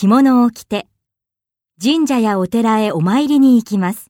着物を着て、神社やお寺へお参りに行きます。